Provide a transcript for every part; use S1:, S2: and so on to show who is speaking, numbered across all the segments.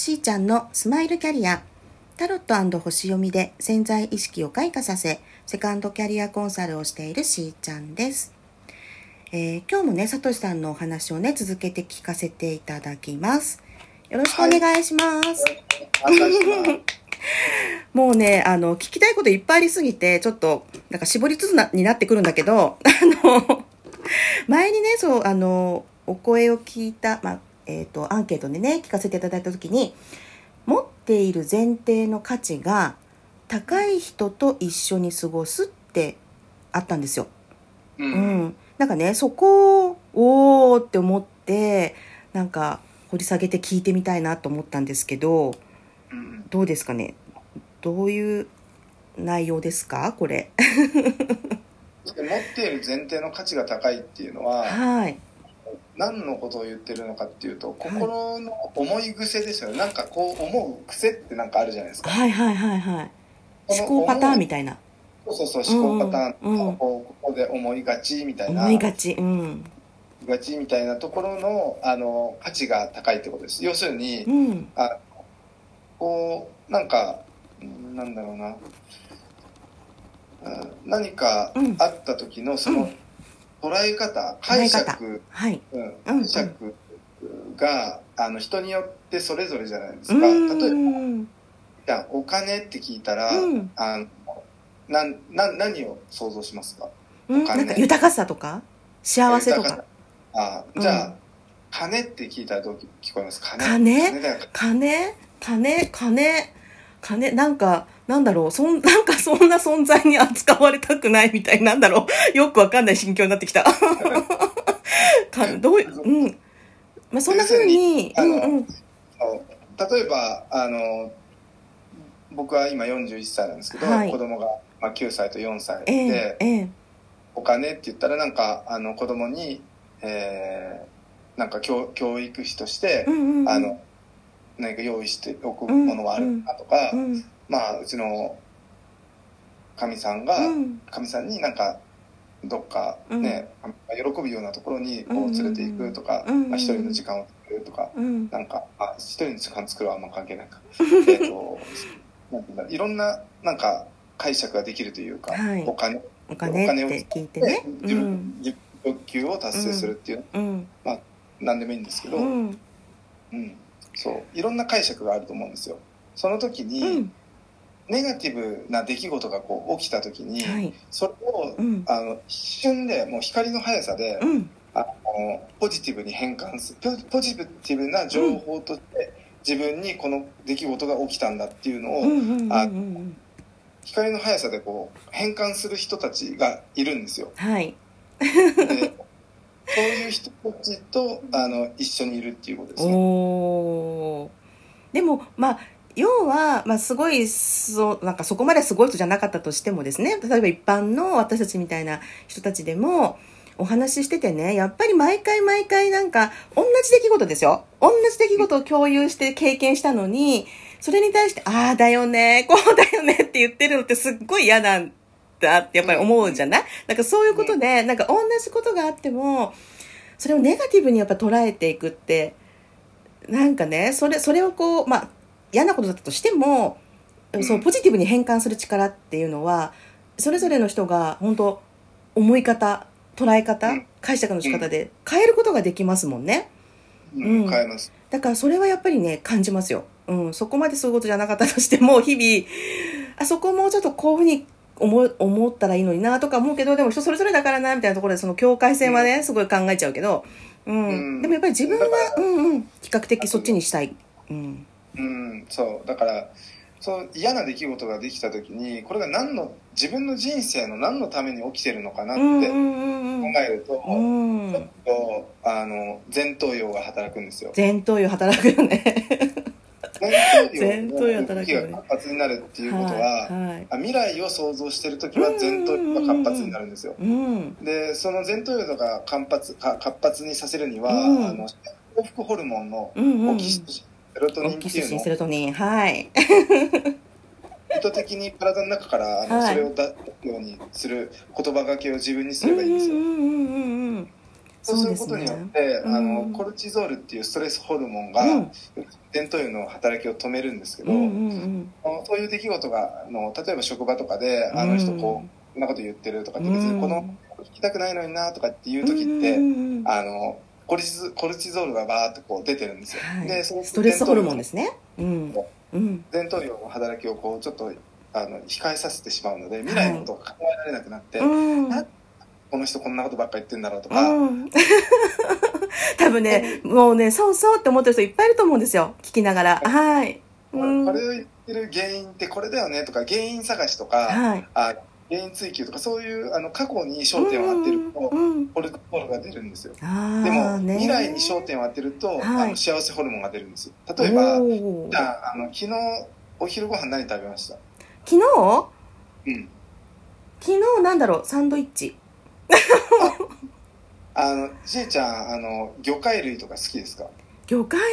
S1: しーちゃんのスマイルキャリア。タロット星読みで潜在意識を開花させセカンドキャリアコンサルをしているしーちゃんです、えー今日もねさとしさんのお話をね続けて聞かせていただきます。よろしくお願いします、もうねあの聞きたいこといっぱいありすぎてちょっとなんか絞りつつなになってくるんだけど あの前にねそうあのお声を聞いた、まあえー、とアンケートでね聞かせていただいた時に持っている前提の価値が高い人と一緒に過ごすってあったんですよ。
S2: う
S1: うんん、なんかねそこをおーって思ってなんか掘り下げて聞いてみたいなと思ったんですけど
S2: うん
S1: どうですかね？どういう内容ですか？これ。
S2: で持っている前提の価値が高いっていうのは
S1: はい。
S2: 何のことを言ってるのかっていうと心の思い癖ですよねなんかこう思う癖ってなんかあるじゃないですか
S1: はいはいはいはい。思考パターンみ
S2: た
S1: たいな。
S2: そうそうそう思考パターン、
S1: うんうん
S2: こうここで思いがちみたいな
S1: 思いがち。うん。
S2: がちみたいなところのあの価値が高いってことです要するに
S1: うん。
S2: こうなんかうんなんだろうなうん何かあった時のその捉え方、解釈、
S1: はい。
S2: うん。
S1: うん。
S2: 解釈があの人によってそれぞれじゃないです
S1: う
S2: か。例えばお金って聞いたら、
S1: うん。
S2: あのなんな何を想像しますか？
S1: うん。
S2: お金。
S1: なんか豊かさとか？幸せとか？
S2: あじゃあ、
S1: うん。
S2: 金って聞いたらどう聞こえます？金？
S1: 金
S2: だよ。
S1: 金？金？金？金？なんか、なんだろう、そん、なんかそんな存在に扱われたくないみたいなんだろう。よくわかんない心境になってきた。かどういう、うん。まあ、そんな風に、うんうん。
S2: 例えばあの僕は今41歳なんですけど、
S1: はい
S2: 子供が、まあ、9歳と4歳
S1: ええ
S2: で、
S1: ええ
S2: お金って言ったらなんかあの子供に、えーなんか教教育費として、
S1: うんうんうん。
S2: あの何か用意しておくものはあるかとか、
S1: うん、
S2: まあうちのかみさんが
S1: うん。
S2: かみ、さんになんかどっかね、喜ぶようなところにこう連れていくとか、
S1: うんうんうん。
S2: まあ、一人の時間を作るとか、
S1: うん。
S2: なんかあ一人の時間作るはあんま関係ないか。えっとなんていろんななんか解釈ができるというか、
S1: はい。
S2: お金
S1: お金って聞いてね。う
S2: 自分欲求を達成するっていう、
S1: うん。
S2: 何でもいいんですけど、
S1: う
S2: うん
S1: ん。
S2: そう。いろんな解釈があると思うんですよ。その時に、
S1: うん。
S2: ネガティブな出来事がこう起きた時に、
S1: はい。
S2: それを
S1: うん。
S2: あの一瞬でもう光の速さで、
S1: うん。
S2: あのポジティブに変換するポポジティブな情報として、自分にこの出来事が起きたんだっていうのを、
S1: うん。うん。うん。
S2: あ
S1: うん。
S2: 光の速さでこう変換する人たちがいるんですよ。
S1: はい。
S2: でそういう人たちとあの一緒にいるっていうことですね。
S1: でもまあ要は、まあ、すごいそうなんかそこまですごい人じゃなかったとしてもですね例えば一般の私たちみたいな人たちでもお話ししててねやっぱり毎回毎回なんか同じ出来事ですよ。同じ出来事を共有して経験したのにそれに対して「ああだよねこうだよね」って言ってるのってすっごい嫌なんだってやっぱり思うじゃない？なんかそういうことでなんか同じことがあってもそれをネガティブにやっぱ捉えていくってなんかねそれそれをこうまあ嫌なことだったとしても、
S2: うん。
S1: そうポジティブに変換する力っていうのはそれぞれの人が本当思い方捉え方、
S2: うん。
S1: 解釈の仕方で変えることができますもんね。
S2: うん。
S1: うん。
S2: 変えます。
S1: だからそれはやっぱりね感じますよ、うん、そこまですることじゃなかったとしても 日々あそこもうちょっとこういうふうに思う思ったらいいのになとか思うけどでも人それぞれだからなみたいなところでその境界線はね、すごい考えちゃうけど、うん。
S2: うん。
S1: でもやっぱり自分は、うんうん、比較的そっちにしたい、うん、
S2: うん、そう。だからそう嫌な出来事ができた時にこれが何の自分の人生の何のために起きてるのかなって
S1: うんう
S2: 考
S1: んうん。
S2: えると、
S1: うん。
S2: ちょっとあの前頭葉が働くんですよ。
S1: 前頭葉働くよね。
S2: 前頭葉のが活発になるっていうことは、
S1: はいはい。
S2: あ未来を想像してる時は前頭葉が活発になるんですよ。
S1: うん。
S2: でその前頭葉が活発か活発にさせるには、
S1: うん。
S2: あの幸福ホルモンの
S1: うんうんうん。
S2: オキシトシンセロトニンっていうの？を
S1: セロトニン。はい。
S2: 意図的に体の中からあの、
S1: はい。
S2: それを出すようにする言葉がけを自分にすればいいんですよ。
S1: うんうんうんうんうん。
S2: そうすることによって、
S1: うん。
S2: あのコルチゾールっていうストレスホルモンが、
S1: うん。
S2: 前頭葉の働きを止めるんですけど、
S1: うんうん
S2: あのそういう出来事があの例えば職場とかで、
S1: うん。
S2: あの人こうこんなこと言ってるとかって別にこの聞きたくないのになとかっていう
S1: うん
S2: 時って、
S1: うんうん。
S2: あのコルチゾコルチゾールがバーってこう出てるんですよ、
S1: はい。
S2: でその
S1: ストレスホルモンですね。うん。う。ん。
S2: 前頭葉の働きをこうちょっとあの控えさせてしまうので未来のことが考えられなくなって、
S1: うん。
S2: なこの人こんなことばっか言ってんだろうとか、
S1: うん。多分ね、もうね、そうそうって思ってる人いっぱいいると思うんですよ。聞きながら。はい。うん。
S2: これを言ってる原因ってこれだよねとか原因探しとか、
S1: はい。
S2: あ原因追求とかそういうあの過去に焦点を当てると、
S1: うんうん。
S2: コルチゾールが出るんですよ。
S1: あ
S2: でも未来に焦点を当てると、
S1: はい。
S2: あの幸せホルモンが出るんですよ。例えばじゃああの昨日お昼ご飯何食べました？
S1: 昨日？
S2: うん。
S1: 昨日なんだろう、サンドイッチ。
S2: あのじいちゃんあの魚介類とか好きですか？
S1: 魚介は、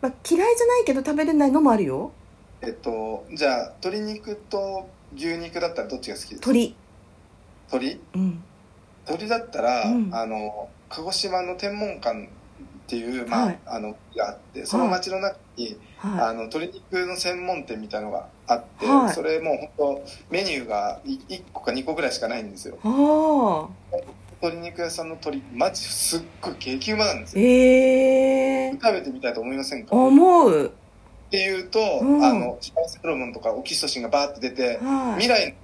S1: まあ、嫌いじゃないけど食べれないのもあるよ。
S2: えっとじゃあ鶏肉と牛肉だったらどっちが好きですか？
S1: 鳥。
S2: 鶏
S1: うん。
S2: 鳥だったら、
S1: うん
S2: あの鹿児島の天文館っていう、まあ
S1: はい
S2: あのがあってその町の中に、
S1: は
S2: あの鶏肉の専門店みたいのがあって、
S1: はい
S2: それもう本当メニューがい1個か2個ぐらいしかないんですよ
S1: い。ああ。
S2: 鶏肉屋さんの鶏マジすっごい激うまなんですよ
S1: ええ
S2: 食べてみたいと思いませんか？
S1: 思う。
S2: っていうと、
S1: うん
S2: あの幸せホルモンとかオキシトシンがバーって出て、
S1: はい。
S2: 未来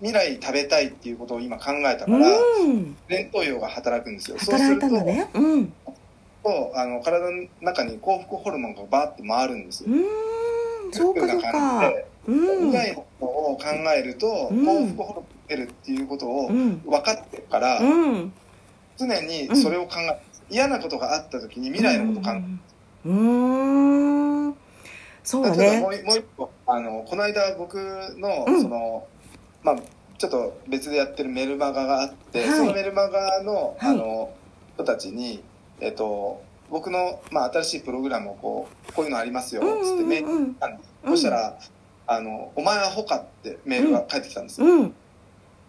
S2: 未来食べたいっていうことを今考えたから、
S1: うん。
S2: 前頭葉が働くんですよ
S1: 働いたんだね。うん。う
S2: そうするとあの体の中に幸福ホルモンがバーって回るんですよ
S1: ーん。そうかそうか
S2: じ。で
S1: うん。
S2: 未来のことを考えると、
S1: うん
S2: 幸福ホルモンが出るっていうことを
S1: うん。
S2: 分かってるから、
S1: うん。
S2: 常にそれを考える、嫌なことがあった時に未来のことを考える、
S1: うーん。そうだね
S2: も。う一個あのこの間僕の、
S1: うん
S2: そのまあちょっと別でやってるメルマガがあって、
S1: はい
S2: そのメルマガの,、
S1: はい
S2: あの人たちに、えっと僕の、まあ、新しいプログラムをこうこういうのありますよ
S1: うん
S2: つってメールたんです、
S1: うん
S2: そしたらあの「お前アホか」ってメールが返ってきたんですよ。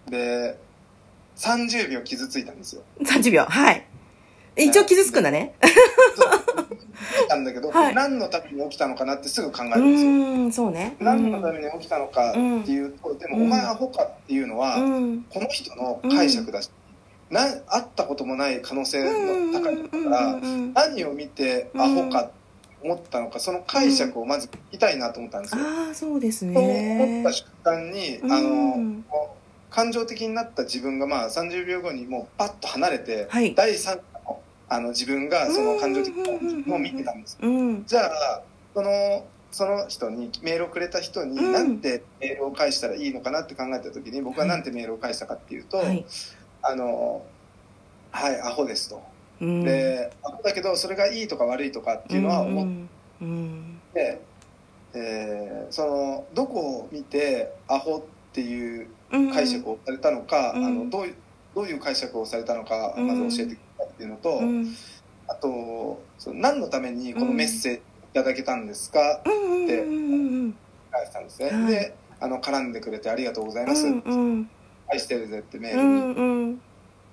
S2: で30秒傷ついたんですよ
S1: 30秒。はい。一応傷つくんだね。
S2: たんだけど、
S1: はい。
S2: 何のために起きたのかなってすぐ考え
S1: う
S2: るんですよ、
S1: ーん、そうね。
S2: 何のために起きたのかっていうと、でも、
S1: うん
S2: お前アホかっていうのは、
S1: うん。
S2: この人の解釈だし、な会ったこともない可能性の高いから、
S1: うん
S2: 何を見てアホか思ったのかその解釈をまず聞きたいなと思ったんですよ、
S1: ああ、そうです
S2: そう思
S1: ね
S2: った。瞬間に、
S1: うん。
S2: あの感情的になった自分がまあ30秒後にもうパッと離れて、
S1: はい。
S2: 第三者のあの自分がその感情的な自分を見てたんです
S1: うん。
S2: じゃあそのその人にメールをくれた人に
S1: うん
S2: なんてメールを返したらいいのかなって考えた時に僕はなんてメールを返したかっていうと「
S1: はい。
S2: あのはいアホです」と。
S1: うん。
S2: でアホだけどそれがいいとか悪いとかっていうのは思っ。て、えーそのどこを見てアホっていう
S1: うん
S2: 解釈をされたのか、
S1: うん
S2: あのどういうどういう解釈をされたのか
S1: うん
S2: まず教えてくれたっていうのと、
S1: うん。
S2: あとその何のためにこのメッセージいただけたんですか、
S1: うん。うん。うん。
S2: 返したんですね、
S1: はい
S2: であの絡んでくれてありがとうございます、
S1: うん。うん。
S2: 愛してるぜってメー
S1: う
S2: ルに、
S1: ん。うん。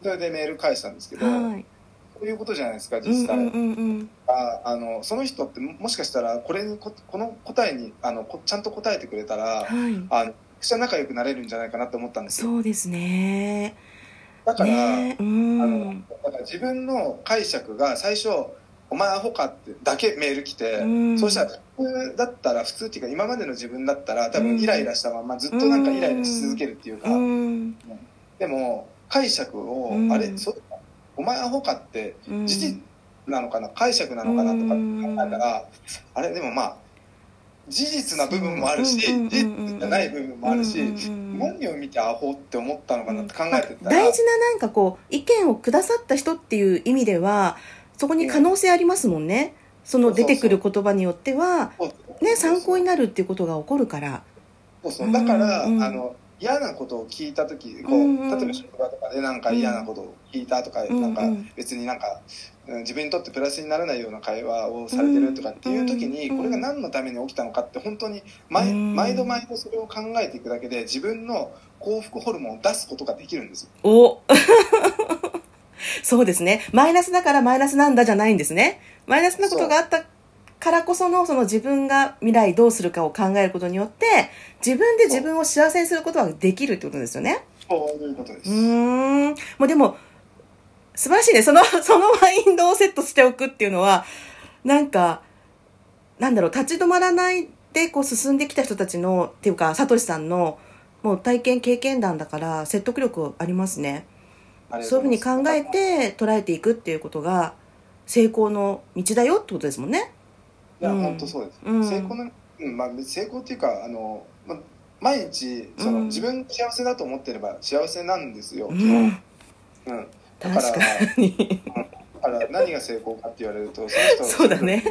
S2: それでメール返したんですけど、
S1: はい。
S2: そういうことじゃないですか
S1: うん。
S2: 実際、
S1: うん。うん。
S2: ああのその人ってももしかしたらこれにここの答えにあのこちゃんと答えてくれたら、
S1: はい。
S2: あのくちゃ仲良くなれるんじゃないかなと思ったんですよ
S1: そうですね。
S2: だから、あの
S1: ん。
S2: だから自分の解釈が最初「お前アホか」ってだけメール来て、
S1: うん。
S2: そうしたら普通だったら普通っていうか今までの自分だったら多分イライラしたままずっとなんかイライラし続けるっていうか、
S1: うん。
S2: でも解釈を、
S1: うん。
S2: あれそうお前アホかって
S1: うん
S2: 事実なのかな解釈なのかなとか考えたら、あれでもまあ事実な部分もあるし、
S1: うん。
S2: 事実じゃない部分もあるし、何を見てアホって思ったのかなって考えてたら、
S1: 大事ななんかこう意見をくださった人っていう意味ではそこに可能性ありますもんね。その出てくる言葉によってはね参考になるっていうことが起こるから。
S2: そうそうだから、あの嫌なことを聞いた時こう、
S1: うんうん
S2: 例えば職場とかでなんか嫌なことを聞いたとか、
S1: うん
S2: なんか
S1: うん
S2: 別になんか、うん自分にとってプラスにならないような会話をされてるとかっていう時に、
S1: うん
S2: これが何のために起きたのかって本当に毎,、
S1: うん
S2: 毎度毎度それを考えていくだけで自分の幸福ホルモンを出すことができるんですよ。
S1: お そうですね。マイナスだからマイナスなんだじゃないんですね。マイナスなことがあったからこその、その自分が未来どうするかを考えることによって、自分で自分を幸せにすることができるってことですよね。
S2: そういうことです。
S1: うーん。もうでも、素晴らしいね。その、そのマインドをセットしておくっていうのは、なんか、なんだろう、立ち止まらないでこう進んできた人たちの、っていうか、サトシさんの、もう体験経験談だから説得力ありますね。
S2: ありが
S1: そういうふうに考えて捉えていくっていうことが成功の道だよってことですもんね。
S2: いや、
S1: うん
S2: 本当そうです。
S1: うん
S2: 成功の、うん、まあ、成功っていうか、あの、まあ、毎日、その、
S1: うん
S2: 自分が幸せだと思ってれば幸せなんですよ、
S1: う。ん、
S2: うん。だから、
S1: 確かに。
S2: だから何が成功かって言われると、その人
S1: そうだね。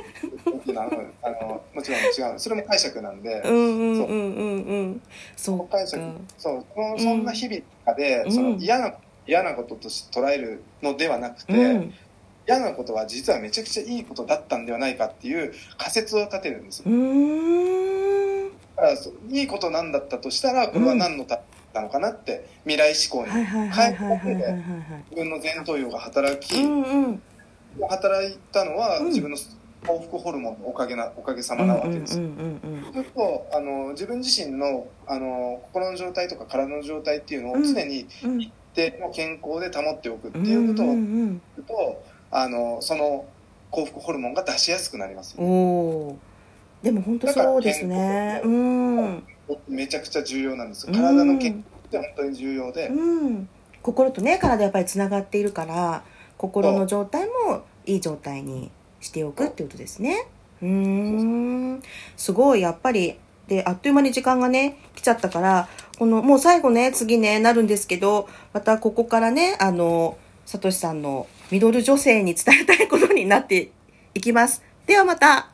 S2: あのあのもちろん違う。それも解釈なんで。
S1: そうか
S2: 解。釈そうこのそんな日々の中で、
S1: うん
S2: その嫌な嫌なこととして捉えるのではなくて、
S1: うん。
S2: 嫌なことは実はめちゃくちゃいいことだったんではないかっていう仮説を立てるんですよいいことなんだったとしたらこれは何のためなのかなって未来志向に
S1: はいはいはいはいはいはいはい。
S2: 自分の前頭葉が働き、
S1: うんうん。
S2: 働いたのは
S1: うん
S2: 自分の幸福ホルモンのおかげなおかげさま
S1: うんうんうん
S2: なわけですそうするとあの自分自身のあの心の状態とか体の状態っていうのを常に
S1: うん。
S2: 一定の健康で保っておくって
S1: うん
S2: いうことを
S1: うん
S2: すると、あのその幸福ホルモンが出しやすくなります
S1: うん。おお。でも本当そうですね。うん。
S2: めちゃくちゃ重要なんですよ体の健康って本当に重要で、
S1: うん。心とね体やっぱりつながっているから心の状態もいい状態にしておくってことですね。うーん。すごいやっぱりであっという間に時間がね来ちゃったからこのもう最後ね次ねなるんですけどまたここからねあのさとしさんのミドル女性に伝えたいことになっていきます。ではまた。